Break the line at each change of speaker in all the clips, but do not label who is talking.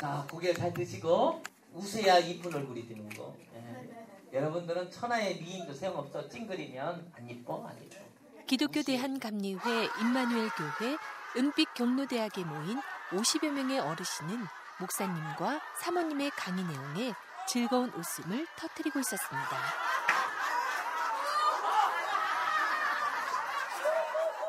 자, 고개 잘 드시고 웃어야 이쁜 얼굴이 되는 거. 예. 여러분들은 천하의 미인도 소용없어 찡그리면 안 이뻐 안 이뻐.
기독교 대한 감리회 임마누엘 교회 은빛 경로대학에 모인 50여 명의 어르신은 목사님과 사모님의 강의 내용에 즐거운 웃음을 터뜨리고 있었습니다.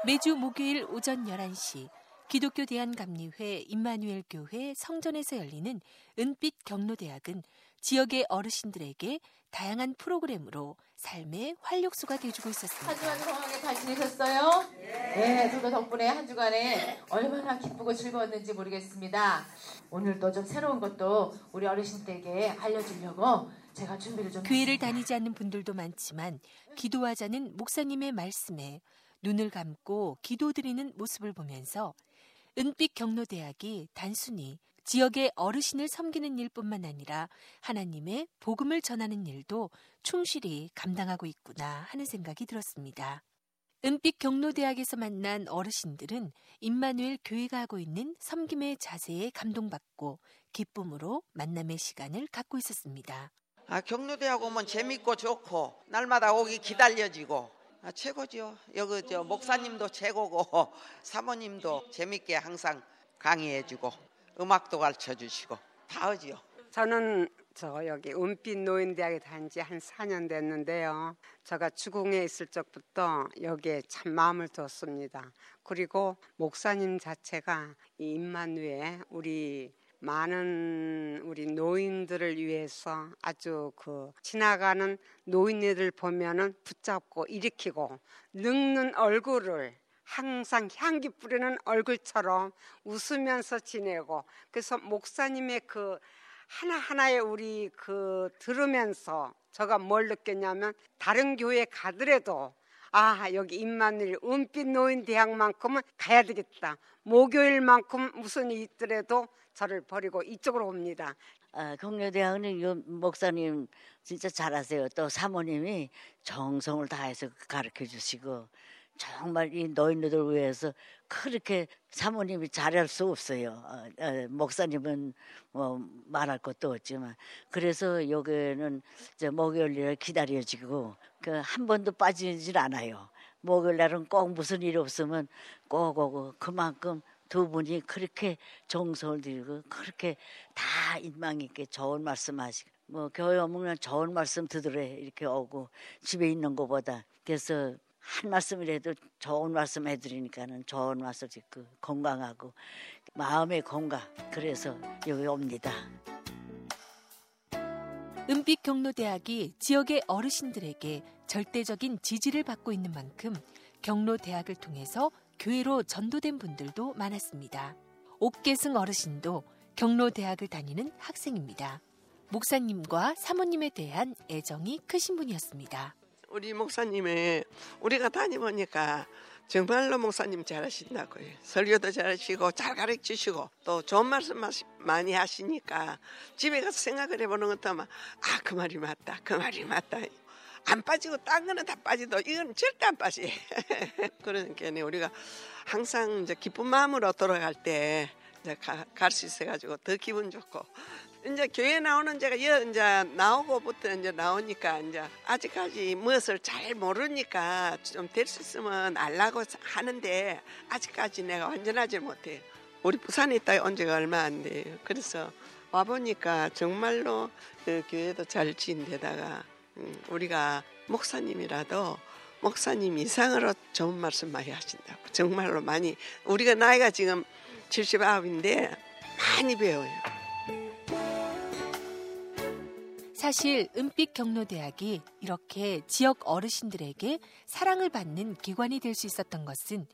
매주 목요일 오전 11시 기독교 대한감리회 임마누엘 교회 성전에서 열리는 은빛 경로대학은 지역의 어르신들에게 다양한 프로그램으로 삶의 활력소가 돼주고 있었습니다.
한 주간 건강하게 잘 지내셨어요? 네, 저도 덕분에 한 주간에 얼마나 기쁘고 즐거웠는지 모르겠습니다. 오늘도 좀 새로운 것도 우리 어르신들에게 알려주려고 제가 준비를 좀
교회를 다니지 않는 분들도 많지만 기도하자는 목사님의 말씀에 눈을 감고 기도드리는 모습을 보면서 은빛 경로대학이 단순히 지역의 어르신을 섬기는 일뿐만 아니라 하나님의 복음을 전하는 일도 충실히 감당하고 있구나 하는 생각이 들었습니다. 은빛 경로대학에서 만난 어르신들은 임마누엘 교회가 하고 있는 섬김의 자세에 감동받고 기쁨으로 만남의 시간을 갖고 있었습니다.
아, 경로대학 오면 재밌고 좋고 날마다 오기 기다려지고 아, 최고죠. 여기 저 목사님도 최고고 사모님도 재밌게 항상 강의해주고 음악도 가르쳐 주시고 다 하지요.
저는 저 여기 은빛 노인대학에 다닌 지 한 4년 됐는데요. 제가 주공에 있을 적부터 여기에 참 마음을 뒀습니다. 그리고 목사님 자체가 이 임만위에 우리 많은 우리 노인들을 위해서 아주 그 지나가는 노인네들 보면은 붙잡고 일으키고 늙는 얼굴을 항상 향기 뿌리는 얼굴처럼 웃으면서 지내고 그래서 목사님의 그 하나하나의 우리 그 들으면서 제가 뭘 느꼈냐면 다른 교회 가더라도 아 여기 임마누엘 은빛 노인 대학만큼은 가야 되겠다. 목요일만큼 무슨 일이 있더라도 저를 버리고 이쪽으로 옵니다.
아, 경려대학은 목사님 진짜 잘하세요. 또 사모님이 정성을 다해서 가르쳐 주시고 정말 이 노인들을 위해서 그렇게 사모님이 잘할 수 없어요. 어, 어, 목사님은 뭐 말할 것도 없지만 그래서 여기는 이제 목요일날 기다려지고 그 한 번도 빠지질 않아요. 목요일 날은 꼭 무슨 일 없으면 꼭 오고 그만큼 두 분이 그렇게 정성을 들이고 그렇게 다 인망 있게 좋은 말씀하시고 뭐 교회 오면 좋은 말씀 듣으래 이렇게 오고 집에 있는 것보다 그래서 한 말씀이라도 좋은 말씀 해드리니까는 좋은 말씀 듣고 건강하고 마음의 건강 그래서 여기 옵니다.
은빛 경로대학이 지역의 어르신들에게 절대적인 지지를 받고 있는 만큼 경로대학을 통해서 교회로 전도된 분들도 많았습니다. 옥계승 어르신도 경로대학을 다니는 학생입니다. 목사님과 사모님에 대한 애정이 크신 분이었습니다.
우리 목사님의 우리가 다니보니까 정말로 목사님 잘하신다고요. 설교도 잘하시고 잘 가르치시고 또 좋은 말씀 많이 하시니까 집에 가서 생각을 해보는 것도 아마 아그 말이 맞다 그 말이 맞다 안 빠지고 딴 거는 다 빠지도 이건 절대 안 빠지. 그러니까 우리가 항상 이제 기쁜 마음으로 돌아갈 때 갈 수 있어가지고 더 기분 좋고 이제 교회 나오는 제가 이제 나오고부터 이제 나오니까 이제 아직까지 무엇을 잘 모르니까 좀 될 수 있으면 알라고 하는데 아직까지 내가 완전하지 못해. 우리 부산에 있다 온 지가 얼마 안 돼요. 그래서 와 보니까 정말로 그 교회도 잘 지인데다가 음, 우리가 목사님이라도 목사님 이상으로 좋은 말씀 많이 하신다고 정말로 많이 우리가 나이가 지금 79인데 많이 배워요.
사실 은빛 경로대학이 이렇게 지역 어르신들에게 사랑을 받는 기관이 될 수 있었던 것은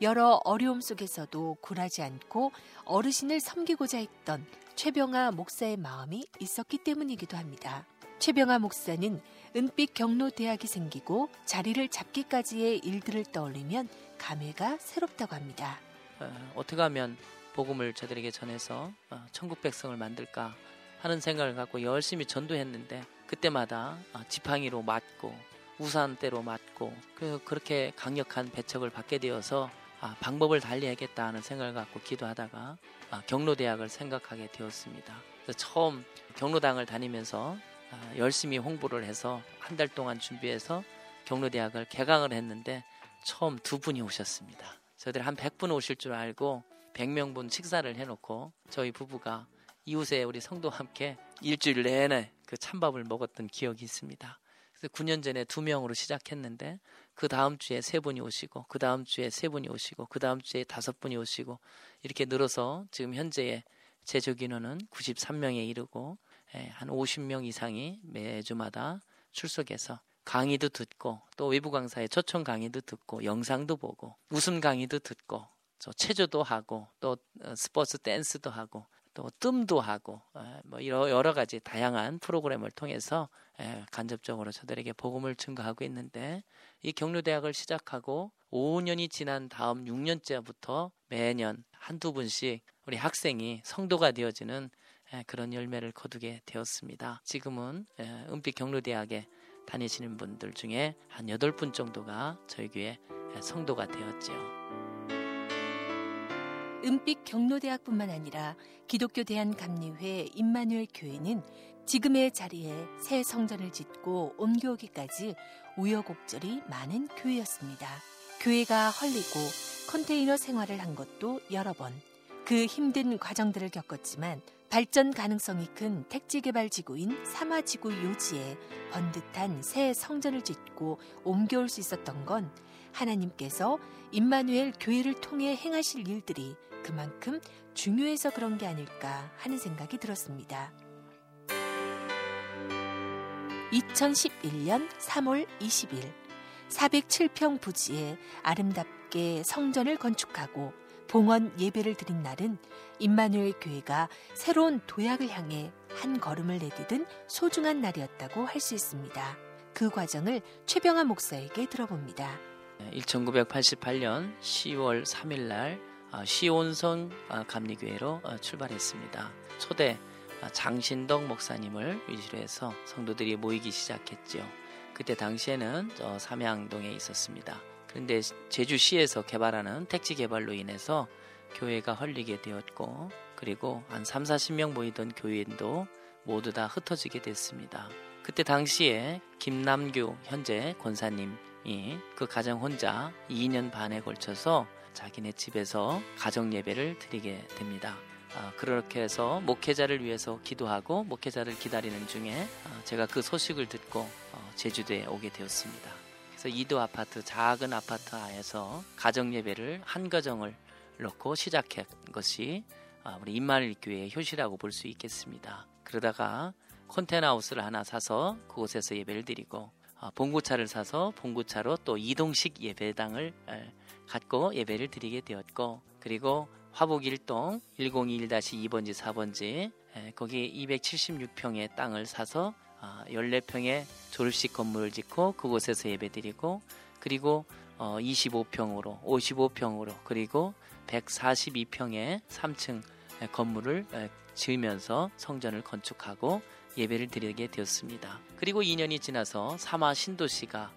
여러 어려움 속에서도 굴하지 않고 어르신을 섬기고자 했던 최병아 목사의 마음이 있었기 때문이기도 합니다. 최병아 목사는 은빛 경로대학이 생기고 자리를 잡기까지의 일들을 떠올리면 감회가 새롭다고 합니다.
어, 어떻게 하면 복음을 저들에게 전해서 어, 천국 백성을 만들까 하는 생각을 갖고 열심히 전도했는데 그때마다 어, 지팡이로 맞고 우산대로 맞고 그 그렇게 강력한 배척을 받게 되어서 아, 방법을 달리해야겠다 하는 생각을 갖고 기도하다가 아, 경로대학을 생각하게 되었습니다. 처음 경로당을 다니면서 아, 열심히 홍보를 해서 한 달 동안 준비해서 경로대학을 개강을 했는데 처음 두 분이 오셨습니다. 저희들 한 100분 오실 줄 알고 100명분 식사를 해놓고 저희 부부가 이웃에 우리 성도와 함께 일주일 내내 그 찬밥을 먹었던 기억이 있습니다. 그래서 9년 전에 두 명으로 시작했는데 그 다음 주에 세 분이 오시고 그 다음 주에 세 분이 오시고 그 다음 주에 다섯 분이 오시고 이렇게 늘어서 지금 현재의 제적 인원은 93명에 이르고 예, 한 50명 이상이 매주마다 출석해서 강의도 듣고 또 외부 강사의 초청 강의도 듣고 영상도 보고 웃음 강의도 듣고 저 체조도 하고 또 어, 스포츠 댄스도 하고 또 뜸도 하고 예, 뭐 여러 가지 다양한 프로그램을 통해서 예, 간접적으로 저들에게 복음을 증거하고 있는데 이 경로대학을 시작하고 5년이 지난 다음 6년째부터 매년 한두 분씩 우리 학생이 성도가 되어지는 예, 그런 열매를 거두게 되었습니다. 지금은 은빛 경로대학에 다니시는 분들 중에 한 8분 정도가 저희 교회 성도가 되었지요.
은빛 경로대학뿐만 아니라 기독교 대한감리회 임마누엘 교회는 지금의 자리에 새 성전을 짓고 옮겨오기까지 우여곡절이 많은 교회였습니다. 교회가 헐리고 컨테이너 생활을 한 것도 여러 번. 그 힘든 과정들을 겪었지만 발전 가능성이 큰 택지 개발 지구인 사마지구 요지에 번듯한 새 성전을 짓고 옮겨올 수 있었던 건 하나님께서 임마누엘 교회를 통해 행하실 일들이 그만큼 중요해서 그런 게 아닐까 하는 생각이 들었습니다. 2011년 3월 20일 407평 부지에 아름답게 성전을 건축하고 봉헌 예배를 드린 날은 임마누엘 교회가 새로운 도약을 향해 한 걸음을 내디딘 소중한 날이었다고 할 수 있습니다. 그 과정을 최병아 목사에게 들어봅니다.
1988년 10월 3일 날 아, 시온성 아, 감리교회로 어, 출발했습니다. 초대 아, 장신덕 목사님을 위주로 해서 성도들이 모이기 시작했죠. 그때 당시에는 삼양동에 있었습니다. 그런데 제주시에서 개발하는 택지 개발로 인해서 교회가 헐리게 되었고 그리고 한 3, 40명 모이던 교인도 모두 다 흩어지게 됐습니다. 그때 당시에 김남규 현재 권사님이 그 가정 혼자 2년 반에 걸쳐서 자기네 집에서 가정 예배를 드리게 됩니다. 아, 그렇게 해서 목회자를 위해서 기도하고 목회자를 기다리는 중에 아, 제가 그 소식을 듣고 어, 제주도에 오게 되었습니다. 그래서 이도 아파트 작은 아파트 하에서 가정 예배를 한 가정을 놓고 시작한 것이 아, 우리 임마누 교회의 효시라고 볼 수 있겠습니다. 그러다가 컨테너 하우스를 하나 사서 그곳에서 예배를 드리고 아, 봉구차를 사서 봉구차로 또 이동식 예배당을 갖고 예배를 드리게 되었고 그리고 화북 일동 101-2번지 4번지 거기 276평의 땅을 사서 14평의 아, 졸업식 건물을 짓고 그곳에서 예배드리고 그리고 25평으로 어, 55평으로 그리고 142평의 3층 건물을 지으면서 성전을 건축하고 예배를 드리게 되었습니다. 그리고 2년이 지나서 사마 신도시가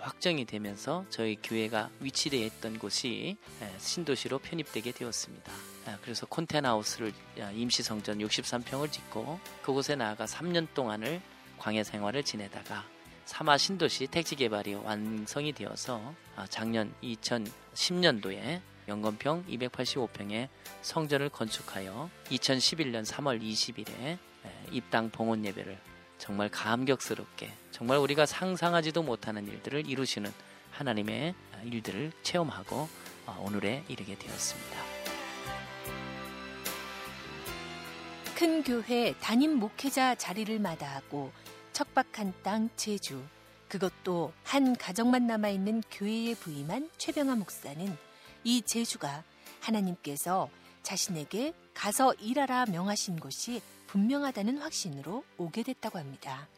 확정이 되면서 저희 교회가 위치되어 있던 곳이 신도시로 편입되게 되었습니다. 그래서 콘테나하우스를 임시 성전 63평을 짓고 그곳에 나아가 3년 동안을 광야 생활을 지내다가 사마 신도시 택지 개발이 완성이 되어서 아, 작년 2010년도에 연건평 285평의 성전을 건축하여 2011년 3월 20일에 입당 봉헌 예배를 정말 감격스럽게 정말 우리가 상상하지도 못하는 일들을 이루시는 하나님의 일들을 체험하고 어, 오늘에 이르게 되었습니다.
큰 교회 담임 목회자 자리를 마다하고 척박한 땅 제주 그것도 한 가정만 남아있는 교회에 부임한 최병아 목사는 이 제주가 하나님께서 자신에게 가서 일하라 명하신 곳이 분명하다는 확신으로 오게 됐다고 합니다.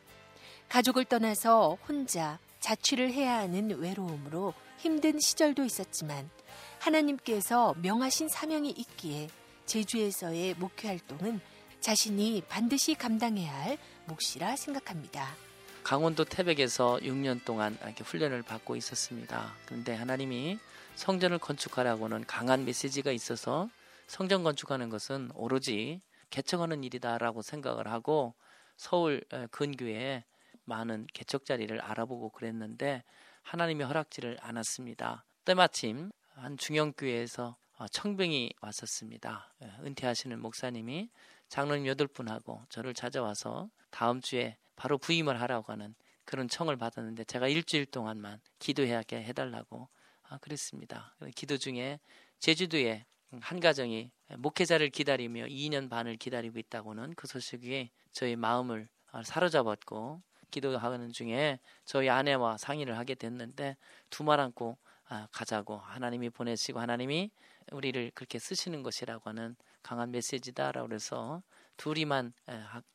가족을 떠나서 혼자 자취를 해야 하는 외로움으로 힘든 시절도 있었지만 하나님께서 명하신 사명이 있기에 제주에서의 목회 활동은 자신이 반드시 감당해야 할 몫이라 생각합니다.
강원도 태백에서 6년 동안 이렇게 훈련을 받고 있었습니다. 그런데 하나님이 성전을 건축하라고는 강한 메시지가 있어서 성전 건축하는 것은 오로지 개척하는 일이다라고 생각을 하고 서울 근교에 많은 개척 자리를 알아보고 그랬는데 하나님이 허락지를 않았습니다. 때마침 한 중형교회에서 어, 청병이 왔었습니다. 은퇴하시는 목사님이 장로님 여덟 분하고 저를 찾아와서 다음 주에 바로 부임을 하라고 하는 그런 청을 받았는데 제가 일주일 동안만 기도하게 해달라고 아, 그랬습니다. 기도 중에 제주도에 한 가정이 목회자를 기다리며 2년 반을 기다리고 있다고는 그 소식이 저희 마음을 어, 사로잡았고 기도하는 중에 저희 아내와 상의를 하게 됐는데 두말 안고 아, 가자고 하나님이 보내시고 하나님이 우리를 그렇게 쓰시는 것이라고 하는 강한 메시지다라고 해서 둘이만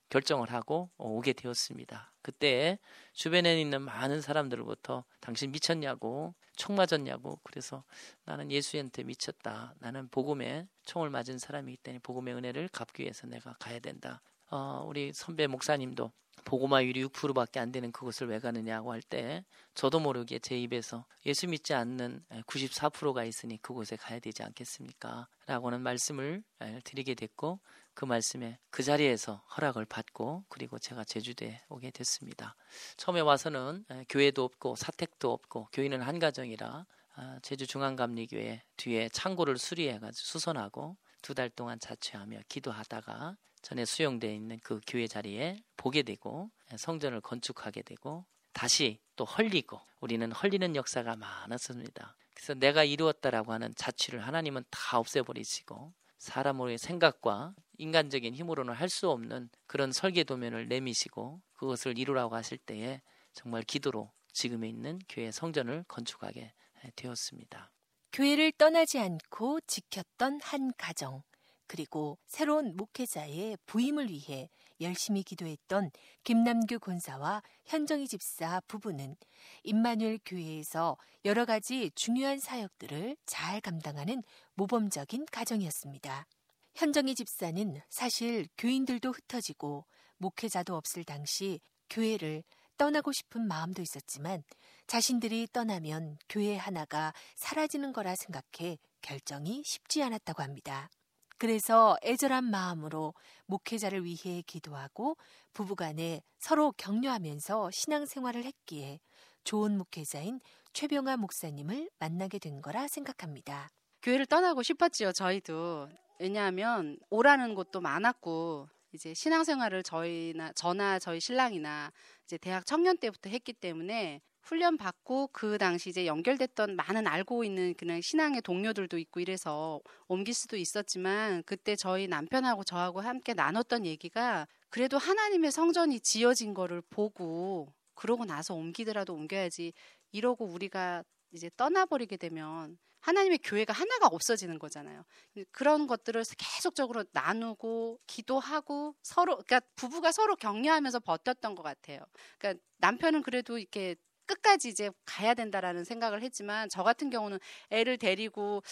결정을 하고 오게 되었습니다. 그때 주변에 있는 많은 사람들로부터 당신 미쳤냐고 총 맞았냐고 그래서 나는 예수한테 미쳤다. 나는 복음에 총을 맞은 사람이기 때문에 복음의 은혜를 갚기 위해서 내가 가야 된다. 어, 우리 선배 목사님도 보고마율이 6%밖에 안 되는 그곳을 왜 가느냐고 할 때 저도 모르게 제 입에서 예수 믿지 않는 94%가 있으니 그곳에 가야 되지 않겠습니까? 라고는 말씀을 드리게 됐고 그 말씀에 그 자리에서 허락을 받고 그리고 제가 제주도에 오게 됐습니다. 처음에 와서는 교회도 없고 사택도 없고 교인은 한 가정이라 아, 제주 중앙감리교회 뒤에 창고를 수리해가지고 수선하고 두 달 동안 자취하며 기도하다가 전에 수용되어 있는 그 교회 자리에 보게 되고 성전을 건축하게 되고 다시 또 헐리고 우리는 헐리는 역사가 많았습니다. 그래서 내가 이루었다라고 하는 자취를 하나님은 다 없애버리시고 사람의 생각과 인간적인 힘으로는 할 수 없는 그런 설계 도면을 내미시고 그것을 이루라고 하실 때에 정말 기도로 지금에 있는 교회 성전을 건축하게 되었습니다.
교회를 떠나지 않고 지켰던 한 가정. 그리고 새로운 목회자의 부임을 위해 열심히 기도했던 김남규 권사와 현정희 집사 부부는 임마누엘 교회에서 여러 가지 중요한 사역들을 잘 감당하는 모범적인 가정이었습니다. 현정희 집사는 사실 교인들도 흩어지고 목회자도 없을 당시 교회를 떠나고 싶은 마음도 있었지만 자신들이 떠나면 교회 하나가 사라지는 거라 생각해 결정이 쉽지 않았다고 합니다. 그래서 애절한 마음으로 목회자를 위해 기도하고 부부간에 서로 격려하면서 신앙생활을 했기에 좋은 목회자인 최병아 목사님을 만나게 된 거라 생각합니다.
교회를 떠나고 싶었지요, 저희도. 왜냐하면 오라는 곳도 많았고 이제 신앙생활을 저희나 저나 저희 신랑이나 이제 대학 청년 때부터 했기 때문에 훈련 받고 그 당시 이제 연결됐던 많은 알고 있는 그냥 신앙의 동료들도 있고 이래서 옮길 수도 있었지만 그때 저희 남편하고 저하고 함께 나눴던 얘기가 그래도 하나님의 성전이 지어진 거를 보고 그러고 나서 옮기더라도 옮겨야지 이러고 우리가 이제 떠나버리게 되면 하나님의 교회가 하나가 없어지는 거잖아요. 그런 것들을 계속적으로 나누고 기도하고 서로 그러니까 부부가 서로 격려하면서 버텼던 것 같아요. 그러니까 남편은 그래도 이렇게 끝까지 이제 가야 된다라는 생각을 했지만 저 같은 경우는 애를 데리고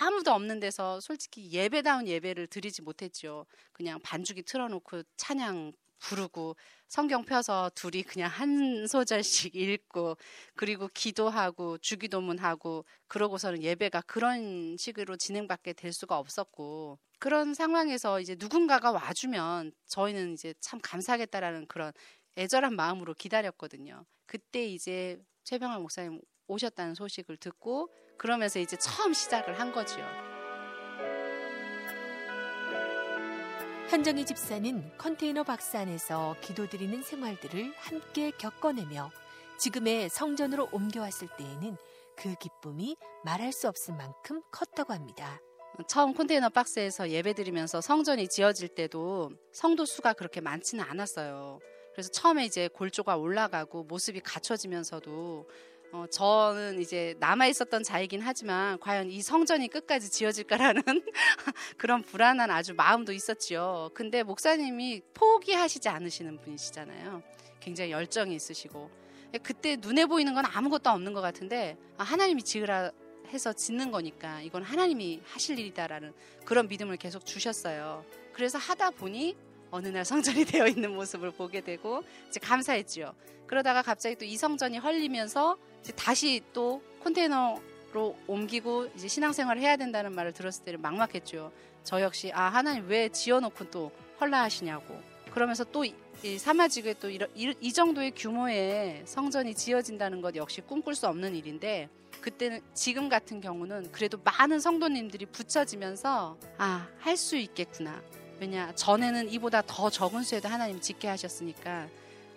아무도 없는 데서 솔직히 예배다운 예배를 드리지 못했죠. 그냥 반주기 틀어놓고 찬양 부르고 성경 펴서 둘이 그냥 한 소절씩 읽고 그리고 기도하고 주기도문하고 그러고서는 예배가 그런 식으로 진행받게 될 수가 없었고 그런 상황에서 이제 누군가가 와주면 저희는 이제 참 감사하겠다라는 그런 애절한 마음으로 기다렸거든요. 그때 이제 최병환 목사님 오셨다는 소식을 듣고 그러면서 이제 처음 시작을 한 거지요.
현정희 집사는 컨테이너 박스 안에서 기도드리는 생활들을 함께 겪어내며 지금의 성전으로 옮겨왔을 때에는 그 기쁨이 말할 수 없을 만큼 컸다고 합니다.
처음 컨테이너 박스에서 예배드리면서 성전이 지어질 때도 성도 수가 그렇게 많지는 않았어요. 그래서 처음에 이제 골조가 올라가고 모습이 갖춰지면서도 어, 저는 이제 남아 있었던 자이긴 하지만 과연 이 성전이 끝까지 지어질까라는 그런 불안한 아주 마음도 있었지요. 근데 목사님이 포기하시지 않으시는 분이시잖아요. 굉장히 열정이 있으시고 그때 눈에 보이는 건 아무것도 없는 것 같은데 아, 하나님이 지으라 해서 짓는 거니까 이건 하나님이 하실 일이다라는 그런 믿음을 계속 주셨어요. 그래서 하다 보니 어느 날 성전이 되어 있는 모습을 보게 되고 이제 감사했지요. 그러다가 갑자기 또 이 성전이 헐리면서 이제 다시 또 컨테이너로 옮기고 이제 신앙생활을 해야 된다는 말을 들었을 때는 막막했죠. 저 역시 아 하나님 왜 지어놓고 또 헐라하시냐고. 그러면서 또 이 사마지구에 또 이, 이 정도의 규모의 성전이 지어진다는 것 역시 꿈꿀 수 없는 일인데 그때는 지금 같은 경우는 그래도 많은 성도님들이 붙여지면서 아 할 수 있겠구나. 왜냐 전에는 이보다 더 적은 수에도 하나님 짓게 하셨으니까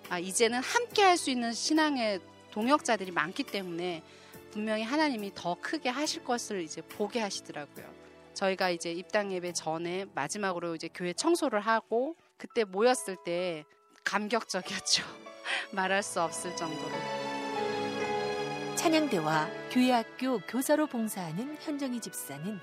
아 이제는 함께 할 수 있는 신앙의 동역자들이 많기 때문에 분명히 하나님이 더 크게 하실 것을 이제 보게 하시더라고요. 저희가 이제 입당 예배 전에 마지막으로 이제 교회 청소를 하고 그때 모였을 때 감격적이었죠. 말할 수 없을 정도로.
찬양대와 교회학교 교사로 봉사하는 현정희 집사는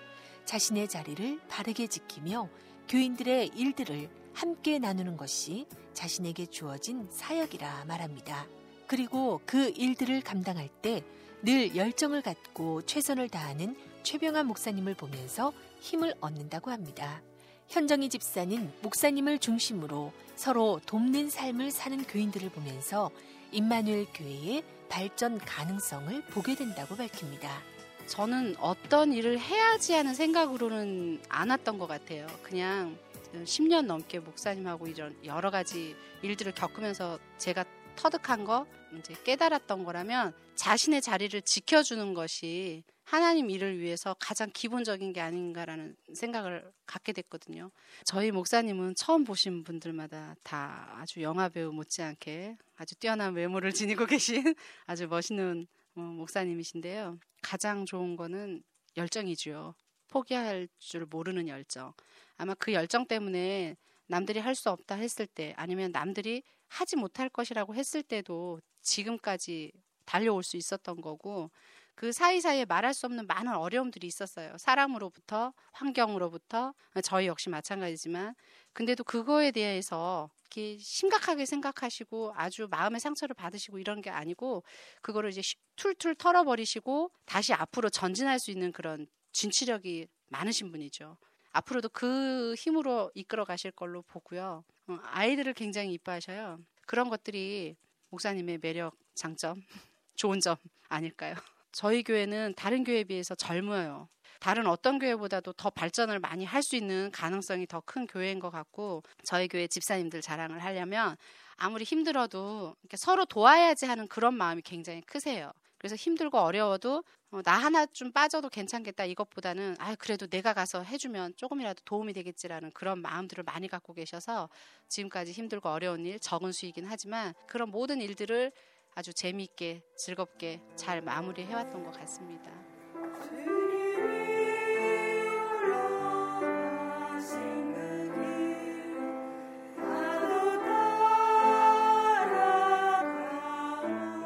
자신의 자리를 바르게 지키며 교인들의 일들을 함께 나누는 것이 자신에게 주어진 사역이라 말합니다. 그리고 그 일들을 감당할 때 늘 열정을 갖고 최선을 다하는 최병아 목사님을 보면서 힘을 얻는다고 합니다. 현정희 집사는 목사님을 중심으로 서로 돕는 삶을 사는 교인들을 보면서 임마누엘 교회의 발전 가능성을 보게 된다고 밝힙니다.
저는 어떤 일을 해야지 하는 생각으로는 안 왔던 것 같아요. 그냥 10년 넘게 목사님하고 이런 여러 가지 일들을 겪으면서 제가 터득한 거, 이제 깨달았던 거라면 자신의 자리를 지켜주는 것이 하나님 일을 위해서 가장 기본적인 게 아닌가라는 생각을 갖게 됐거든요. 저희 목사님은 처음 보신 분들마다 다 아주 영화 배우 못지않게 아주 뛰어난 외모를 지니고 계신 아주 멋있는 어, 목사님이신데요. 가장 좋은 거는 열정이죠. 포기할 줄 모르는 열정. 아마 그 열정 때문에 남들이 할 수 없다 했을 때 아니면 남들이 하지 못할 것이라고 했을 때도 지금까지 달려올 수 있었던 거고 그 사이사이에 말할 수 없는 많은 어려움들이 있었어요. 사람으로부터, 환경으로부터, 저희 역시 마찬가지지만, 근데도 그거에 대해서 이렇게 심각하게 생각하시고 아주 마음의 상처를 받으시고 이런 게 아니고, 그거를 이제 툴툴 털어버리시고 다시 앞으로 전진할 수 있는 그런 진취력이 많으신 분이죠. 앞으로도 그 힘으로 이끌어 가실 걸로 보고요. 어, 아이들을 굉장히 이뻐하셔요. 그런 것들이 목사님의 매력, 장점, 좋은 점 아닐까요? 저희 교회는 다른 교회에 비해서 젊어요. 다른 어떤 교회보다도 더 발전을 많이 할 수 있는 가능성이 더 큰 교회인 것 같고 저희 교회 집사님들 자랑을 하려면 아무리 힘들어도 서로 도와야지 하는 그런 마음이 굉장히 크세요. 그래서 힘들고 어려워도 어, 나 하나 좀 빠져도 괜찮겠다 이것보다는 아 그래도 내가 가서 해주면 조금이라도 도움이 되겠지라는 그런 마음들을 많이 갖고 계셔서 지금까지 힘들고 어려운 일 적은 수이긴 하지만 그런 모든 일들을 아주 재미있게 즐겁게 잘 마무리해 왔던 것 같습니다.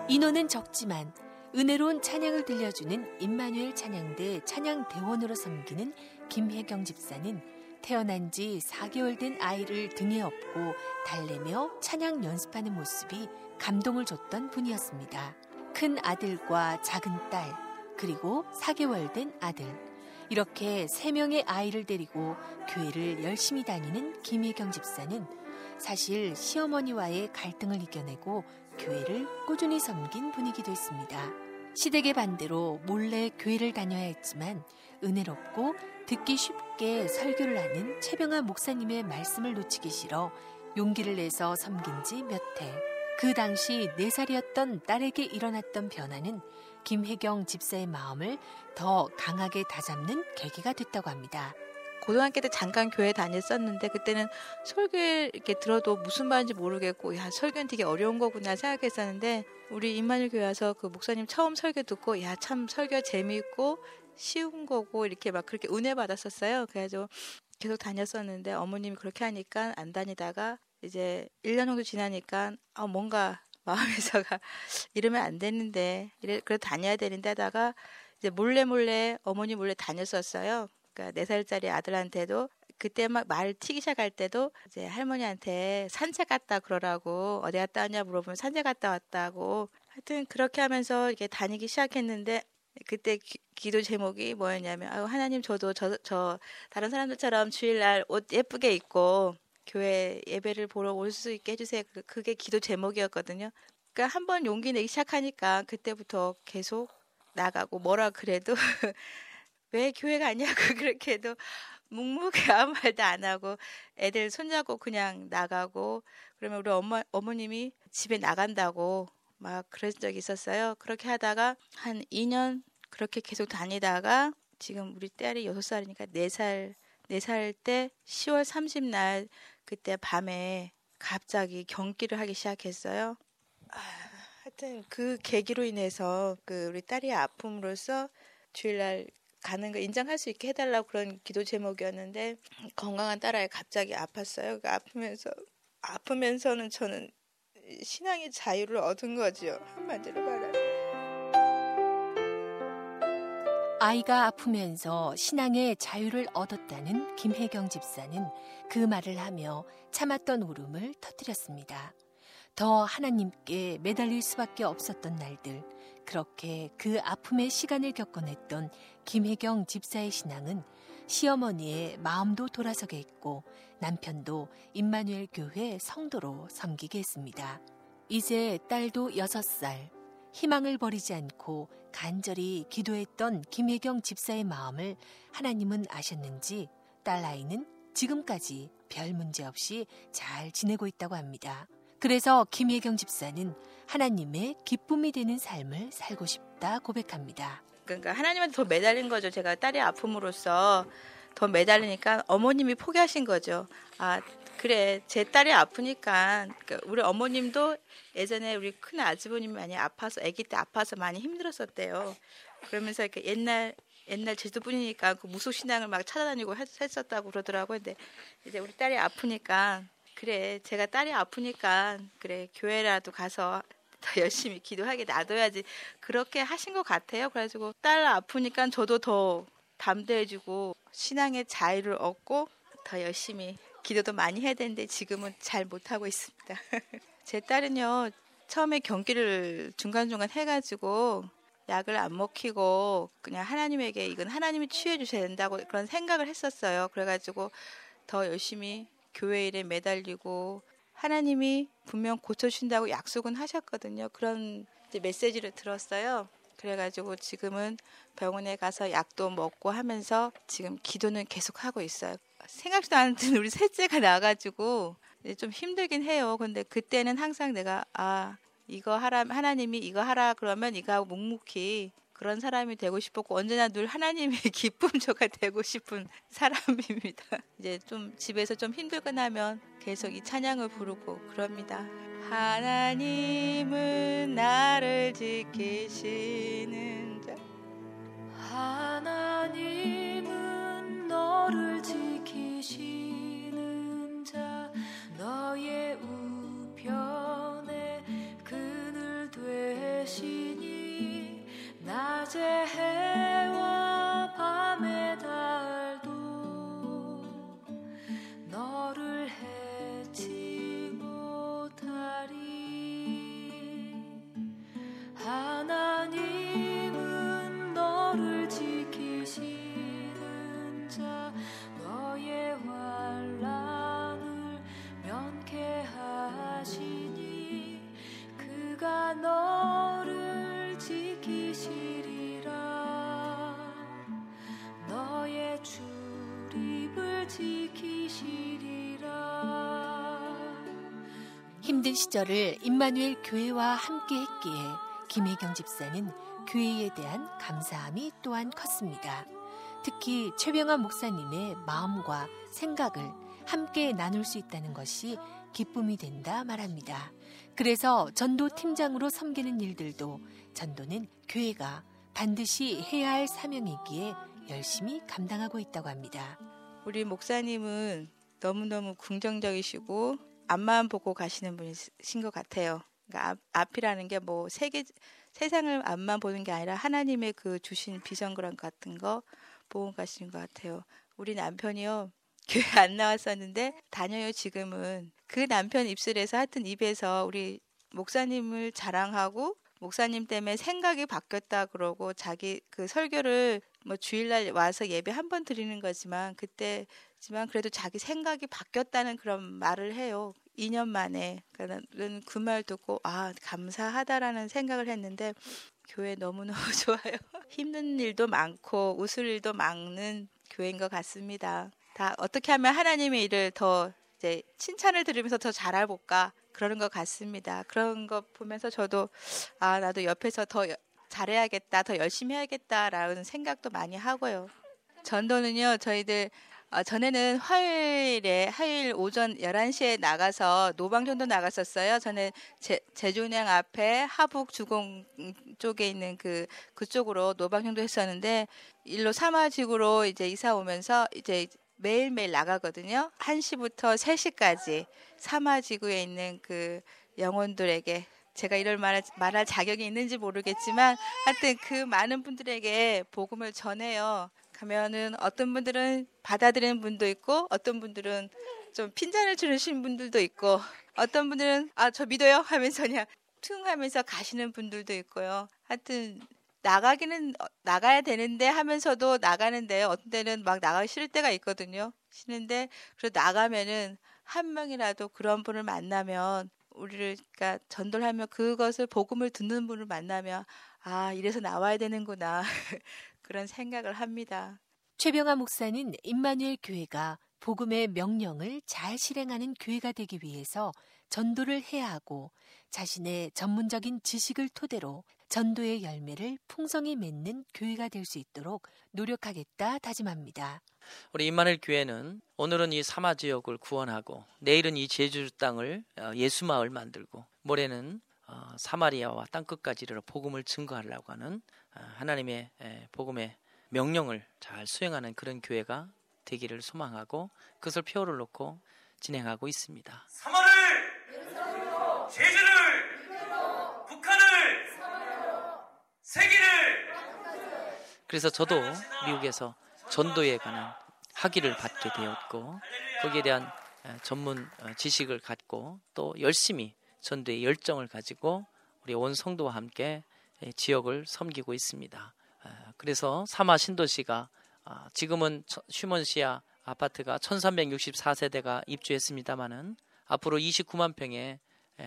인원은 적지만 은혜로운 찬양을 들려주는 임마누엘 찬양대 찬양대원으로 섬기는 김혜경 집사는 태어난 지 4개월 된 아이를 등에 업고 달래며 찬양 연습하는 모습이 감동을 줬던 분이었습니다. 큰 아들과 작은 딸, 그리고 4개월 된 아들. 이렇게 3명의 아이를 데리고 교회를 열심히 다니는 김혜경 집사는 사실 시어머니와의 갈등을 이겨내고 교회를 꾸준히 섬긴 분이기도 했습니다. 시댁의 반대로 몰래 교회를 다녀야 했지만 은혜롭고 듣기 쉽게 설교를 하는 최병아 목사님의 말씀을 놓치기 싫어 용기를 내서 섬긴 지 몇 해. 그 당시 4살이었던 딸에게 일어났던 변화는 김혜경 집사의 마음을 더 강하게 다잡는 계기가 됐다고 합니다.
고등학교 때 잠깐 교회 다녔었는데 그때는 설교 이렇게 들어도 무슨 말인지 모르겠고 야 설교는 되게 어려운 거구나 생각했었는데 우리 임마누 교회 와서 그 목사님 처음 설교 듣고 야 참 설교 재미있고 쉬운 거고 이렇게 막 그렇게 은혜 받았었어요. 그래서 계속 다녔었는데 어머님이 그렇게 하니까 안 다니다가 이제 1년 정도 지나니까 아 뭔가 마음에서가 이러면 안 되는데 이래 그래도 다녀야 되는데 하다가 이제 몰래 몰래 어머니 몰래 다녔었어요. 그러니까 4살짜리 아들한테도 그때 막 말 튀기 시작할 때도 이제 할머니한테 산책 갔다 그러라고 어디 갔다 왔냐 물어보면 산책 갔다 왔다고 하여튼 그렇게 하면서 이게 다니기 시작했는데 그때 기, 도 제목이 뭐였냐면 아유 하나님 저도 저, 저 다른 사람들처럼 주일날 옷 예쁘게 입고 교회 예배를 보러 올 수 있게 해주세요. 그- 그게 기도 제목이었거든요. 그러니까 한 번 용기 내기 시작하니까 그때부터 계속 나가고 뭐라 그래도 왜 교회 가냐고 그렇게 해도 묵묵히 아무 말도 안 하고 애들 손잡고 그냥 나가고 그러면 우리 엄마 어머님이 집에 나간다고 막 그런 적이 있었어요. 그렇게 하다가 한 2년 그렇게 계속 다니다가 지금 우리 딸이 6살이니까 4살 4살 때 10월 30날 그때 밤에 갑자기 경기를 하기 시작했어요. 아, 하여튼 그 계기로 인해서 그 우리 딸이 아픔으로써 주일날 가는 거 인정할 수 있게 해달라고 그런 기도 제목이었는데 건강한 딸아이 갑자기 아팠어요. 그 아프면서 아프면서는 저는 신앙의 자유를 얻은 거지요. 한마디로 말하면.
아이가 아프면서 신앙의 자유를 얻었다는 김혜경 집사는 그 말을 하며 참았던 울음을 터뜨렸습니다. 더 하나님께 매달릴 수밖에 없었던 날들, 그렇게 그 아픔의 시간을 겪어냈던 김혜경 집사의 신앙은 시어머니의 마음도 돌아서게 했고 남편도 임마누엘 교회 성도로 섬기게 했습니다. 이제 딸도 여섯 살 희망을 버리지 않고 간절히 기도했던 김혜경 집사의 마음을 하나님은 아셨는지 딸 아이는 지금까지 별 문제 없이 잘 지내고 있다고 합니다. 그래서 김혜경 집사는 하나님의 기쁨이 되는 삶을 살고 싶다 고백합니다.
그러니까 하나님한테 더 매달린 거죠. 제가 딸이 아픔으로써 더 매달리니까 어머님이 포기하신 거죠. 아 그래 제 딸이 아프니까 그러니까 우리 어머님도 예전에 우리 큰 아주버님이 많이 아파서 아기 때 아파서 많이 힘들었었대요. 그러면서 이렇게 옛날 옛날 제주분이니까 그 무속 신앙을 막 찾아다니고 했, 했었다고 그러더라고요. 근데 이제 우리 딸이 아프니까 그래 제가 딸이 아프니까 그래 교회라도 가서 더 열심히 기도하게 놔둬야지 그렇게 하신 것 같아요. 그래가지고 딸 아프니까 저도 더 담대해지고 신앙의 자유를 얻고 더 열심히 기도도 많이 해야 되는데 지금은 잘 못하고 있습니다. 제 딸은요 처음에 경기를 중간중간 해가지고 약을 안 먹히고 그냥 하나님에게 이건 하나님이 취해 주셔야 된다고 그런 생각을 했었어요. 그래가지고 더 열심히 교회 일에 매달리고 하나님이 분명 고쳐주신다고 약속은 하셨거든요. 그런 메시지를 들었어요. 그래가지고 지금은 병원에 가서 약도 먹고 하면서 지금 기도는 계속 하고 있어요. 생각지도 않았던 우리 셋째가 나가지고 좀 힘들긴 해요. 근데 그때는 항상 내가 아 이거 하라 하나님이 이거 하라 그러면 이거 하고 묵묵히 그런 사람이 되고 싶었고 언제나 늘 하나님의 기쁨조가 되고 싶은 사람입니다. 이제 좀 집에서 좀 힘들거나 하면 계속 이 찬양을 부르고 그럽니다. 하나님은 나를 지키시는 자.
하나님은 너를 지키시는 자 너의 우
힘든 시절을 임마누엘 교회와 함께 했기에 김혜경 집사는 교회에 대한 감사함이 또한 컸습니다. 특히 최병환 목사님의 마음과 생각을 함께 나눌 수 있다는 것이 기쁨이 된다 말합니다. 그래서 전도 팀장으로 섬기는 일들도 전도는 교회가 반드시 해야 할 사명이기에 열심히 감당하고 있다고 합니다.
우리 목사님은 너무너무 긍정적이시고 앞만 보고 가시는 분이신 것 같아요. 그러니까 앞, 앞이라는 게 뭐 세계 세상을 앞만 보는 게 아니라 하나님의 그 주신 비전 그런 같은 거 보고 가시는 것 같아요. 우리 남편이요 교회 안 나왔었는데 다녀요 지금은 그 남편 입술에서 하여튼 입에서 우리 목사님을 자랑하고 목사님 때문에 생각이 바뀌었다 그러고 자기 그 설교를 뭐 주일날 와서 예배 한 번 드리는 거지만 그때 하 지만 그래도 자기 생각이 바뀌었다는 그런 말을 해요. 2년 만에. 그러니까 그말 듣고 아 감사하다라는 생각을 했는데 교회 너무너무 좋아요. 힘든 일도 많고 웃을 일도 많은 교회인 것 같습니다. 다 어떻게 하면 하나님의 일을 더 이제 칭찬을 들으면서 더 잘해볼까 그러는 것 같습니다. 그런 거 보면서 저도 아 나도 옆에서 더 잘해야겠다, 더 열심히 해야겠다라는 생각도 많이 하고요. 전도는요, 저희들 어, 전에는 화요일에 화요일 오전 11시에 나가서 노방전도 나갔었어요. 저는 제, 제주은행 앞에 하북 주공 쪽에 있는 그 그쪽으로 노방전도 했었는데 일로 사마직으로 이제 이사 오면서 이제 매일매일 나가거든요. 1시부터 3시까지 사마지구에 있는 그 영혼들에게 제가 이럴 말, 말할 자격이 있는지 모르겠지만 하여튼 그 많은 분들에게 복음을 전해요. 가면은 어떤 분들은 받아들이는 분도 있고 어떤 분들은 좀 핀잔을 주시는 분들도 있고 어떤 분들은 아 저 믿어요 하면서 그냥 퉁 하면서 가시는 분들도 있고요. 하여튼 나가기는 어, 나가야 되는데 하면서도 나가는데 어떤 때는 막 나가기 싫을 때가 있거든요. 싫은데 그래도 나가면은 한 명이라도 그런 분을 만나면 우리를 그러니까 전도를 하면 그것을 복음을 듣는 분을 만나면 아 이래서 나와야 되는구나 그런 생각을 합니다.
최병아 목사는 임마누엘 교회가 복음의 명령을 잘 실행하는 교회가 되기 위해서 전도를 해야 하고 자신의 전문적인 지식을 토대로 전도의 열매를 풍성히 맺는 교회가 될 수 있도록 노력하겠다 다짐합니다.
우리 임마누엘 교회는 오늘은 이 사마 지역을 구원하고 내일은 이 제주 땅을 어, 예수 마을 만들고 모레는 어, 사마리아와 땅 끝까지 이르러 복음을 증거하려고 하는 어, 하나님의 복음의 명령을 잘 수행하는 그런 교회가 되기를 소망하고 그것을 표를 놓고 진행하고 있습니다.
사마를 제주를 북한을 세계를
그래서 저도 미국에서 전도에 관한 학위를 받게 되었고 거기에 대한 전문 어, 지식을 갖고 또 열심히 전도의 열정을 가지고 우리 온 성도와 함께 지역을 섬기고 있습니다. 그래서 사마 신도시가 아, 지금은 슈먼시아 아파트가 1364세대가 입주했습니다마는 앞으로 29만 평의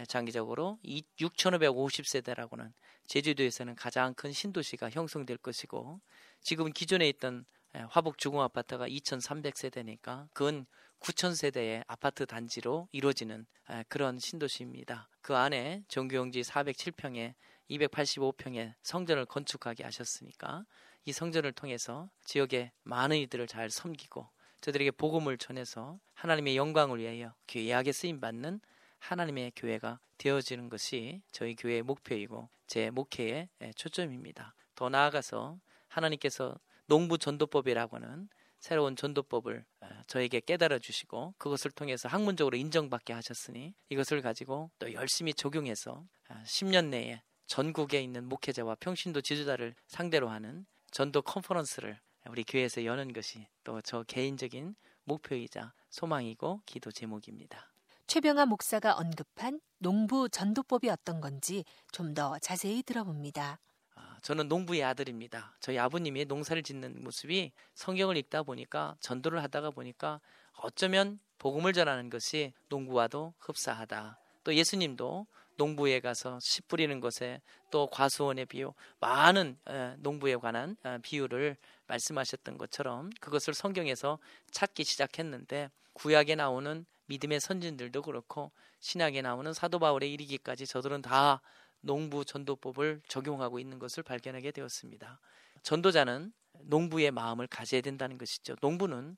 장기적으로 6,550세대라고는 제주도에서는 가장 큰 신도시가 형성될 것이고 지금 기존에 있던 화북 주공 아파트가 2,300세대니까 근 9,000세대의 아파트 단지로 이루어지는 그런 신도시입니다. 그 안에 정규용지 407평에 285평의 성전을 건축하게 하셨으니까 이 성전을 통해서 지역의 많은 이들을 잘 섬기고 저들에게 복음을 전해서 하나님의 영광을 위하여 귀하게 쓰임 받는 하나님의 교회가 되어지는 것이 저희 교회의 목표이고 제 목회의 초점입니다. 더 나아가서 하나님께서 농부 전도법이라고 하는 새로운 전도법을 저에게 깨달아 주시고 그것을 통해서 학문적으로 인정받게 하셨으니 이것을 가지고 또 열심히 적용해서 10년 내에 전국에 있는 목회자와 평신도 지도자를 상대로 하는 전도 컨퍼런스를 우리 교회에서 여는 것이 또 저 개인적인 목표이자 소망이고 기도 제목입니다.
최병아 목사가 언급한 농부 전도법이 어떤 건지 좀 더 자세히 들어봅니다.
아, 저는 농부의 아들입니다. 저희 아버님이 농사를 짓는 모습이 성경을 읽다 보니까 전도를 하다가 보니까 어쩌면 복음을 전하는 것이 농구와도 흡사하다. 또 예수님도 농부에 가서 씨 뿌리는 것에 또 과수원의 비유 많은 농부에 관한 어, 비유를 말씀하셨던 것처럼 그것을 성경에서 찾기 시작했는데 구약에 나오는 믿음의 선진들도 그렇고 신약에 나오는 사도 바울에 이르기까지 저들은 다 농부 전도법을 적용하고 있는 것을 발견하게 되었습니다. 전도자는 농부의 마음을 가져야 된다는 것이죠. 농부는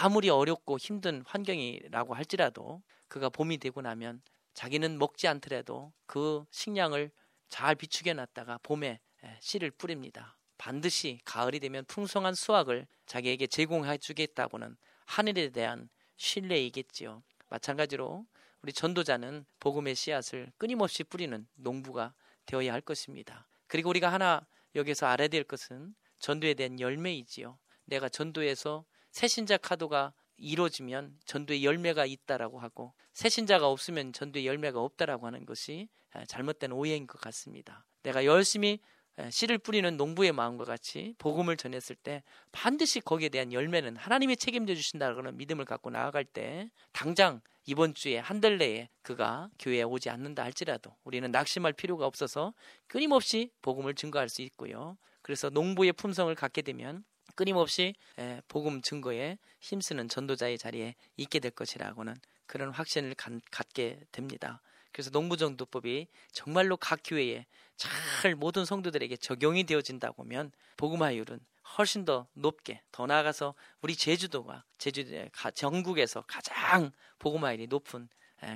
아무리 어렵고 힘든 환경이라고 할지라도 그가 봄이 되고 나면 자기는 먹지 않더라도 그 식량을 잘 비축해 놨다가 봄에 씨를 뿌립니다. 반드시 가을이 되면 풍성한 수확을 자기에게 제공해 주겠다고는 하늘에 대한 신뢰이겠지요. 마찬가지로 우리 전도자는 복음의 씨앗을 끊임없이 뿌리는 농부가 되어야 할 것입니다. 그리고 우리가 하나 여기서 알아야 될 것은 전도에 대한 열매이지요. 내가 전도에서 새신자 카드가 이루어지면 전도의 열매가 있다라고 하고 새 신자가 없으면 전도의 열매가 없다라고 하는 것이 잘못된 오해인 것 같습니다. 내가 열심히 에, 씨를 뿌리는 농부의 마음과 같이 복음을 전했을 때 반드시 거기에 대한 열매는 하나님이 책임져 주신다는 믿음을 갖고 나아갈 때 당장 이번 주에 한 달 내에 그가 교회에 오지 않는다 할지라도 우리는 낙심할 필요가 없어서 끊임없이 복음을 증거할 수 있고요. 그래서 농부의 품성을 갖게 되면 끊임없이 에, 복음 증거에 힘쓰는 전도자의 자리에 있게 될 것이라고는 그런 확신을 간, 갖게 됩니다. 그래서 농부정도법이 정말로 각 교회에 잘 모든 성도들에게 적용이 되어진다고 하면 복음화율은 훨씬 더 높게 더 나아가서 우리 제주도가 제주도 전국에서 가장 복음화율이 높은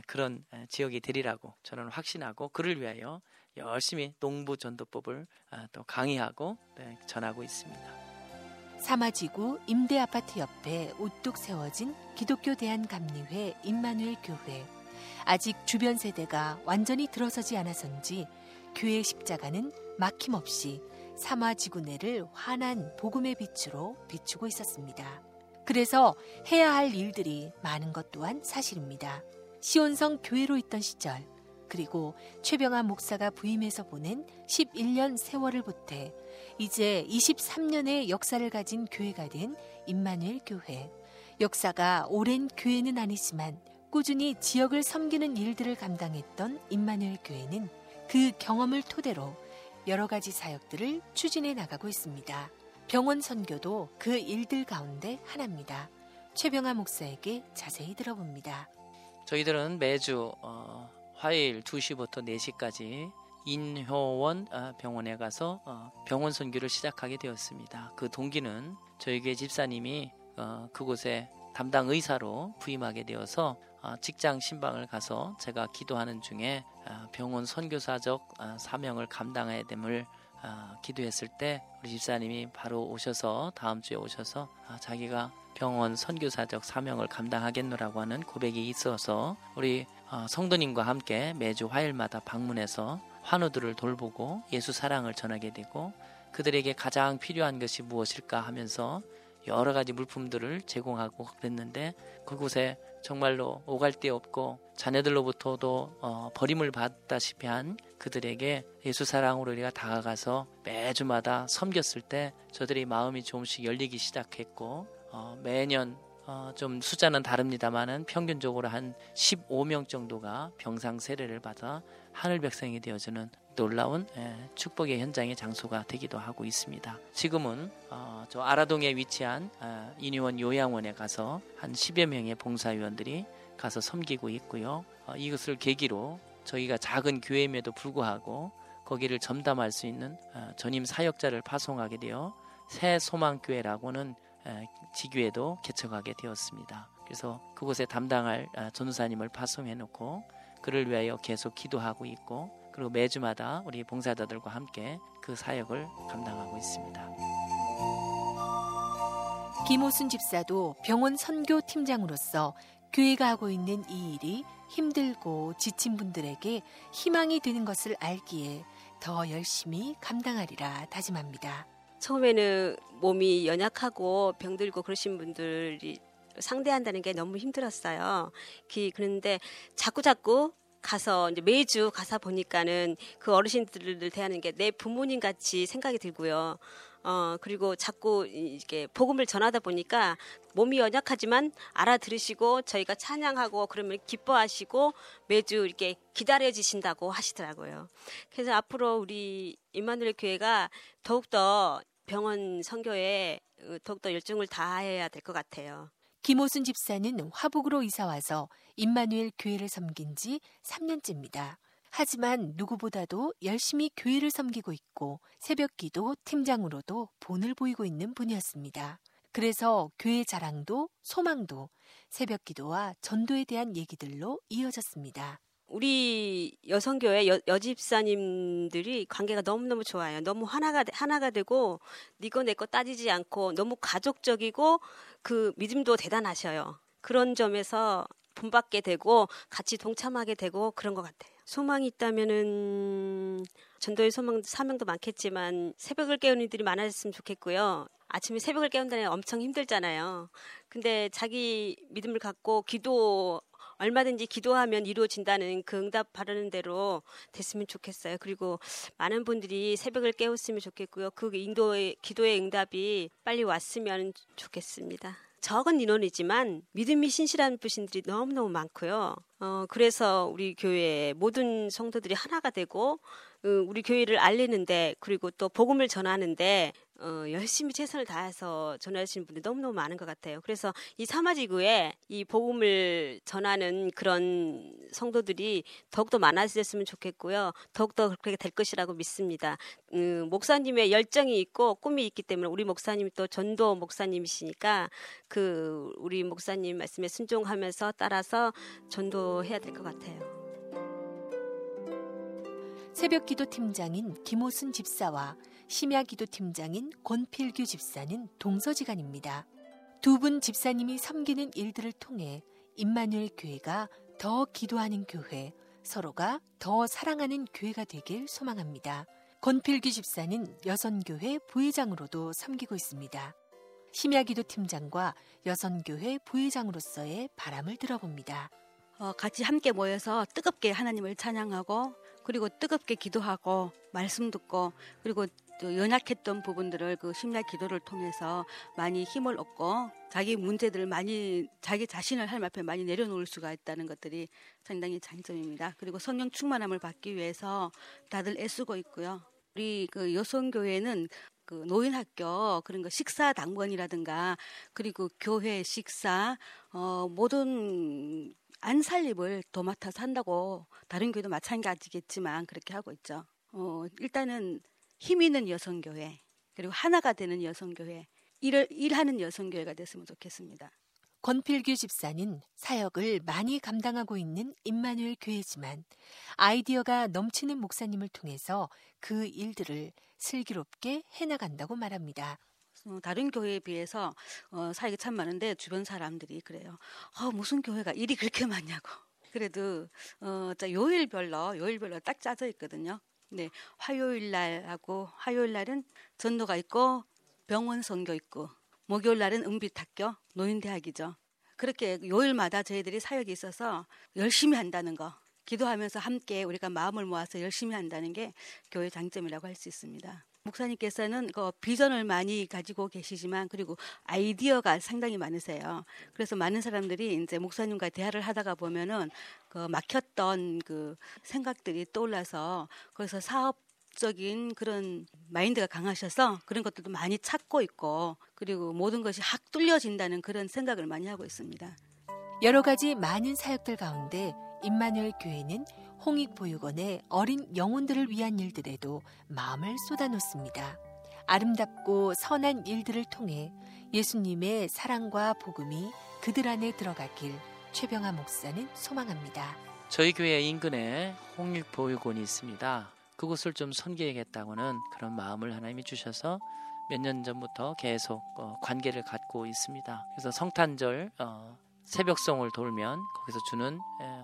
그런 지역이 되리라고 저는 확신하고 그를 위하여 열심히 농부 전도법을 아, 또 강의하고 네, 전하고 있습니다.
사마지구 임대아파트 옆에 우뚝 세워진 기독교 대한감리회 임마누엘 교회. 아직 주변 세대가 완전히 들어서지 않아서인지 교회 십자가는 막힘없이 사마지구 내를 환한 복음의 빛으로 비추고 있었습니다. 그래서 해야 할 일들이 많은 것 또한 사실입니다. 시온성 교회로 있던 시절, 그리고 최병아 목사가 부임해서 보낸 11년 세월을 보태 이제 23년의 역사를 가진 교회가 된 임마누엘 교회. 역사가 오랜 교회는 아니지만 꾸준히 지역을 섬기는 일들을 감당했던 임마누엘 교회는 그 경험을 토대로 여러 가지 사역들을 추진해 나가고 있습니다. 병원 선교도 그 일들 가운데 하나입니다. 최병아 목사에게 자세히 들어봅니다.
저희들은 매주 어, 화요일 2시부터 4시까지 인효원 어, 병원에 가서 어, 병원 선교를 시작하게 되었습니다. 그 동기는 저희 교회 집사님이 어, 그곳에 담당 의사로 부임하게 되어서 직장 신방을 가서 제가 기도하는 중에 병원 선교사적 사명을 감당해야 됨을 기도했을 때 우리 집사님이 바로 오셔서 다음 주에 오셔서 자기가 병원 선교사적 사명을 감당하겠노라고 하는 고백이 있어서 우리 성도님과 함께 매주 화요일마다 방문해서 환우들을 돌보고 예수 사랑을 전하게 되고 그들에게 가장 필요한 것이 무엇일까 하면서 여러 가지 물품들을 제공하고 그랬는데 그곳에 정말로 오갈 데 없고 자녀들로부터도 어, 버림을 받다시피 한 그들에게 예수 사랑으로 우리가 다가가서 매주마다 섬겼을 때 저들의 마음이 조금씩 열리기 시작했고 어, 매년 어, 좀 숫자는 다릅니다만은 평균적으로 한 15명 정도가 병상 세례를 받아 하늘 백성이 되어주는 놀라운 예, 축복의 현장의 장소가 되기도 하고 있습니다. 지금은 어, 저 아라동에 위치한 어, 인유원 요양원에 가서 한 10여 명의 봉사위원들이 가서 섬기고 있고요. 어, 이것을 계기로 저희가 작은 교회임에도 불구하고 거기를 점담할 수 있는 어, 전임 사역자를 파송하게 되어 새 소망교회라고는 에, 지교회도 개척하게 되었습니다. 그래서 그곳에 담당할 어, 전우사님을 파송해 놓고 그를 위하여 계속 기도하고 있고 그리고 매주마다 우리 봉사자들과 함께 그 사역을 감당하고 있습니다.
김호순 집사도 병원 선교 팀장으로서 교회가 하고 있는 이 일이 힘들고 지친 분들에게 희망이 되는 것을 알기에 더 열심히 감당하리라 다짐합니다.
처음에는 몸이 연약하고 병들고 그러신 분들이 상대한다는 게 너무 힘들었어요. 그런데 자꾸 자꾸 가서 이제 매주 가서 보니까는 그 어르신들을 대하는 게 내 부모님 같이 생각이 들고요. 어, 그리고 자꾸 이렇게 복음을 전하다 보니까 몸이 연약하지만 알아들으시고 저희가 찬양하고 그러면 기뻐하시고 매주 이렇게 기다려 주신다고 하시더라고요. 그래서 앞으로 우리 임마누엘 교회가 더욱더 병원 선교에 더욱더 열정을 다해야 될 것 같아요.
김호순 집사는 화북으로 이사 와서 임마누엘 교회를 섬긴 지 3년째입니다. 하지만 누구보다도 열심히 교회를 섬기고 있고 새벽 기도 팀장으로도 본을 보이고 있는 분이었습니다. 그래서 교회 자랑도 소망도 새벽 기도와 전도에 대한 얘기들로 이어졌습니다.
우리 여성교회 여, 여집사님들이 관계가 너무너무 좋아요. 너무 하나가, 하나가 되고, 니거 내 거 따지지 않고, 너무 가족적이고, 그 믿음도 대단하셔요. 그런 점에서 본받게 되고, 같이 동참하게 되고, 그런 것 같아요. 소망이 있다면은, 전도의 소망, 사명도 많겠지만, 새벽을 깨우는 이들이 많아졌으면 좋겠고요. 아침에 새벽을 깨운다는 게 엄청 힘들잖아요. 근데 자기 믿음을 갖고 기도 얼마든지 기도하면 이루어진다는 그 응답 바라는 대로 됐으면 좋겠어요. 그리고 많은 분들이 새벽을 깨웠으면 좋겠고요. 그 인도의 기도의 응답이 빨리 왔으면 좋겠습니다. 적은 인원이지만 믿음이 신실한 부신들이 너무너무 많고요. 어, 그래서 우리 교회 모든 성도들이 하나가 되고 어, 우리 교회를 알리는데 그리고 또 복음을 전하는데 어, 열심히 최선을 다해서 전하시는 분들이 너무너무 많은 것 같아요. 그래서 이 사마지구에 이 복음을 전하는 그런 성도들이 더욱더 많아졌으면 좋겠고요. 더욱더 그렇게 될 것이라고 믿습니다. 음, 목사님의 열정이 있고 꿈이 있기 때문에 우리 목사님이 또 전도 목사님이시니까 그 우리 목사님 말씀에 순종하면서 따라서 전도해야 될 것 같아요.
새벽 기도 팀장인 김호순 집사와 심야 기도 팀장인 권필규 집사는 동서지간입니다. 두 분 집사님이 섬기는 일들을 통해 임마누엘 교회가 더 기도하는 교회, 서로가 더 사랑하는 교회가 되길 소망합니다. 권필규 집사는 여선교회 부회장으로도 섬기고 있습니다. 심야기도 팀장과 여선교회 부회장으로서의 바람을 들어봅니다.
어, 같이 함께 모여서 뜨겁게 하나님을 찬양하고 그리고 뜨겁게 기도하고 말씀 듣고 그리고 또 연약했던 부분들을 그 심야 기도를 통해서 많이 힘을 얻고 자기 문제들을 많이 자기 자신을 하나님 앞에 많이 내려놓을 수가 있다는 것들이 상당히 장점입니다. 그리고 성령 충만함을 받기 위해서 다들 애쓰고 있고요. 우리 그 여성교회는 그 노인학교 그런 거 식사 당번이라든가 그리고 교회 식사 어 모든 안살림을 도맡아서 한다고 다른 교회도 마찬가지겠지만 그렇게 하고 있죠. 어 일단은 힘 있는 여성교회 그리고 하나가 되는 여성교회 일을 일하는 여성교회가 됐으면 좋겠습니다.
권필규 집사는 사역을 많이 감당하고 있는 임마누엘 교회지만 아이디어가 넘치는 목사님을 통해서 그 일들을 슬기롭게 해나간다고 말합니다.
어, 다른 교회에 비해서 어, 사역이 참 많은데 주변 사람들이 그래요. 어, 무슨 교회가 일이 그렇게 많냐고. 그래도 어, 요일별로 요일별로 딱 짜져 있거든요. 네, 화요일 날하고 화요일 날은 전도가 있고 병원 선교 있고 목요일 날은 은빛학교 노인대학이죠. 그렇게 요일마다 저희들이 사역이 있어서 열심히 한다는 거. 기도하면서 함께 우리가 마음을 모아서 열심히 한다는 게 교회 장점이라고 할 수 있습니다. 목사님께서는 그 비전을 많이 가지고 계시지만 그리고 아이디어가 상당히 많으세요. 그래서 많은 사람들이 이제 목사님과 대화를 하다가 보면은 그 막혔던 그 생각들이 떠올라서 거기서 사업 적인 그런 마인드가 강하셔서 그런 것들도 많이 찾고 있고 그리고 모든 것이 확 뚫려진다는 그런 생각을 많이 하고 있습니다.
여러 가지 많은 사역들 가운데 임마누엘 교회는 홍익보육원의 어린 영혼들을 위한 일들에도 마음을 쏟아놓습니다. 아름답고 선한 일들을 통해 예수님의 사랑과 복음이 그들 안에 들어가길 최병아 목사는 소망합니다.
저희 교회 인근에 홍익보육원이 있습니다. 그곳을 좀 섬겨야겠다고는 그런 마음을 하나님이 주셔서 몇 년 전부터 계속 어, 관계를 갖고 있습니다. 그래서 성탄절 어, 새벽송을 돌면 거기서 주는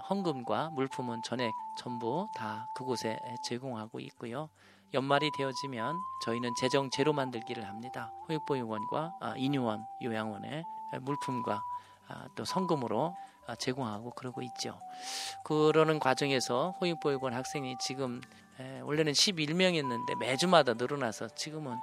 헌금과 물품은 전액 전부 다 그곳에 제공하고 있고요. 연말이 되어지면 저희는 재정 제로 만들기를 합니다. 호육보육원과 아, 인유원, 요양원에 물품과 아, 또 성금으로 아, 제공하고 그러고 있죠. 그러는 과정에서 호육보육원 학생이 지금 원래는 11명이었는데 매주마다 늘어나서 지금은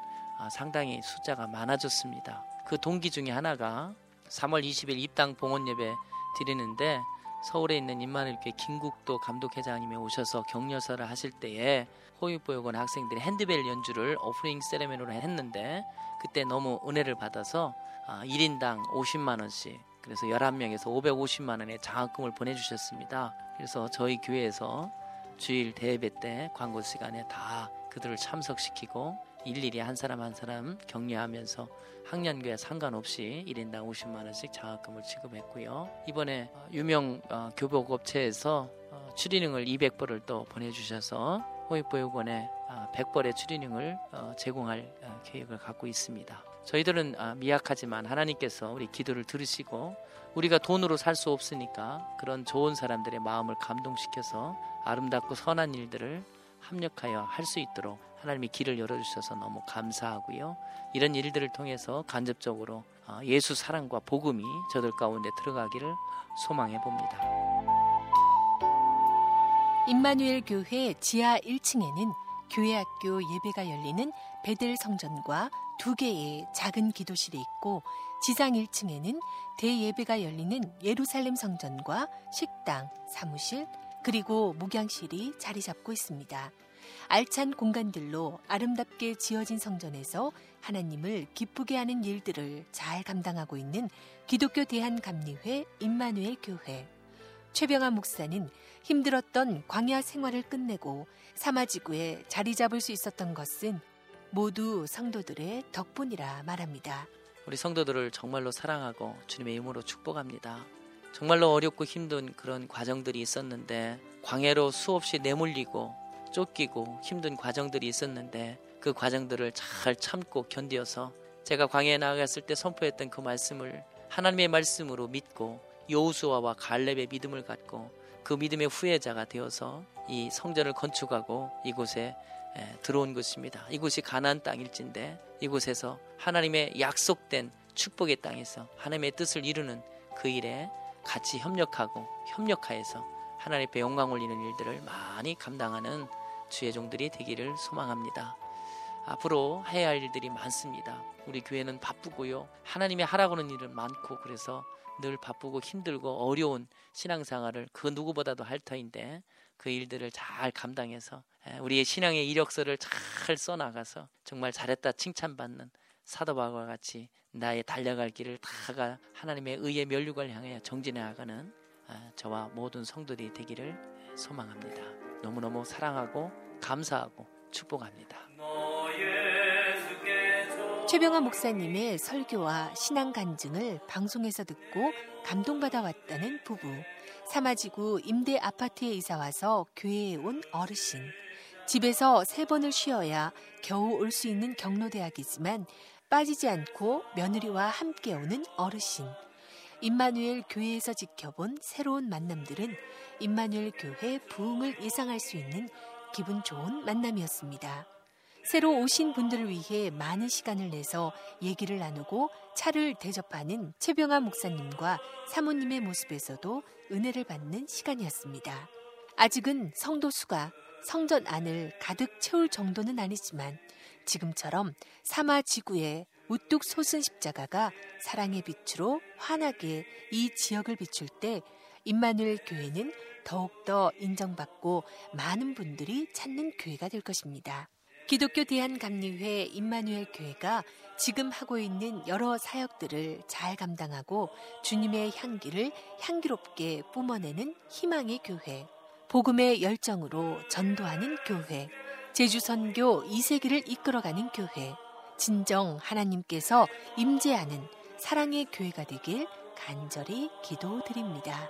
상당히 숫자가 많아졌습니다. 그 동기 중에 하나가 3월 20일 입당 봉헌 예배 드리는데 서울에 있는 임마누엘교회 김국도 감독회장님이 오셔서 격려사를 하실 때에 호육보육원 학생들이 핸드벨 연주를 오프닝 세레머니로 했는데 그때 너무 은혜를 받아서 1인당 50만 원씩 그래서 11명에서 550만 원의 장학금을 보내주셨습니다. 그래서 저희 교회에서 주일 대예배 때 광고 시간에 다 그들을 참석시키고 일일이 한 사람 한 사람 격려하면서 학년교회 상관없이 1인당 50만 원씩 장학금을 지급했고요. 이번에 어, 유명 어, 교복업체에서 어, 추리닝을 200벌을 또 보내주셔서 호익보육원에 100벌의 추리닝을 제공할 계획을 갖고 있습니다. 저희들은 미약하지만 하나님께서 우리 기도를 들으시고 우리가 돈으로 살 수 없으니까 그런 좋은 사람들의 마음을 감동시켜서 아름답고 선한 일들을 합력하여 할 수 있도록 하나님이 길을 열어주셔서 너무 감사하고요. 이런 일들을 통해서 간접적으로 어, 예수 사랑과 복음이 저들 가운데 들어가기를 소망해 봅니다.
임마누엘 교회 지하 1층에는 교회 학교 예배가 열리는 베델 성전과 두 개의 작은 기도실이 있고 지상 1층에는 대예배가 열리는 예루살렘 성전과 식당, 사무실, 그리고 목양실이 자리 잡고 있습니다. 알찬 공간들로 아름답게 지어진 성전에서 하나님을 기쁘게 하는 일들을 잘 감당하고 있는 기독교 대한감리회 임마누엘 교회. 최병아 목사는 힘들었던 광야 생활을 끝내고 사마지구에 자리 잡을 수 있었던 것은 모두 성도들의 덕분이라 말합니다.
우리 성도들을 정말로 사랑하고 주님의 이름으로 축복합니다. 정말로 어렵고 힘든 그런 과정들이 있었는데 광해로 수없이 내몰리고 쫓기고 힘든 과정들이 있었는데 그 과정들을 잘 참고 견디어서 제가 광해에 나아갔을 때 선포했던 그 말씀을 하나님의 말씀으로 믿고 여호수아와 갈렙의 믿음을 갖고 그 믿음의 후예자가 되어서 이 성전을 건축하고 이곳에 들어온 것입니다. 이곳이 가나안 땅일진데 이곳에서 하나님의 약속된 축복의 땅에서 하나님의 뜻을 이루는 그 일에 같이 협력하고 협력하여서 하나님 앞에 영광 올리는 일들을 많이 감당하는 주의 종들이 되기를 소망합니다. 앞으로 해야 할 일들이 많습니다. 우리 교회는 바쁘고요. 하나님의 하라고 하는 일은 많고 그래서 늘 바쁘고 힘들고 어려운 신앙생활을 그 누구보다도 할 터인데 그 일들을 잘 감당해서 우리의 신앙의 이력서를 잘 써나가서 정말 잘했다 칭찬받는 사도 바울과 같이 나의 달려갈 길을 다가 하나님의 의의 면류관을 향해 정진해 나가는 저와 모든 성도들이 되기를 소망합니다. 너무너무 사랑하고 감사하고 축복합니다.
최병화 목사님의 설교와 신앙 간증을 방송에서 듣고 감동받아 왔다는 부부. 사마지구 임대 아파트에 이사 와서 교회에 온 어르신. 집에서 세 번을 쉬어야 겨우 올 수 있는 경로대학이지만 빠지지 않고 며느리와 함께 오는 어르신. 임마누엘 교회에서 지켜본 새로운 만남들은 임마누엘 교회 부흥을 예상할 수 있는 기분 좋은 만남이었습니다. 새로 오신 분들을 위해 많은 시간을 내서 얘기를 나누고 차를 대접하는 최병아 목사님과 사모님의 모습에서도 은혜를 받는 시간이었습니다. 아직은 성도 수가 성전 안을 가득 채울 정도는 아니지만 지금처럼 사마 지구에 우뚝 솟은 십자가가 사랑의 빛으로 환하게 이 지역을 비출 때 임마누엘 교회는 더욱더 인정받고 많은 분들이 찾는 교회가 될 것입니다. 기독교 대한감리회 임마누엘 교회가 지금 하고 있는 여러 사역들을 잘 감당하고 주님의 향기를 향기롭게 뿜어내는 희망의 교회, 복음의 열정으로 전도하는 교회, 제주 선교 2세기를 이끌어가는 교회, 진정 하나님께서 임재하는 사랑의 교회가 되길 간절히 기도드립니다.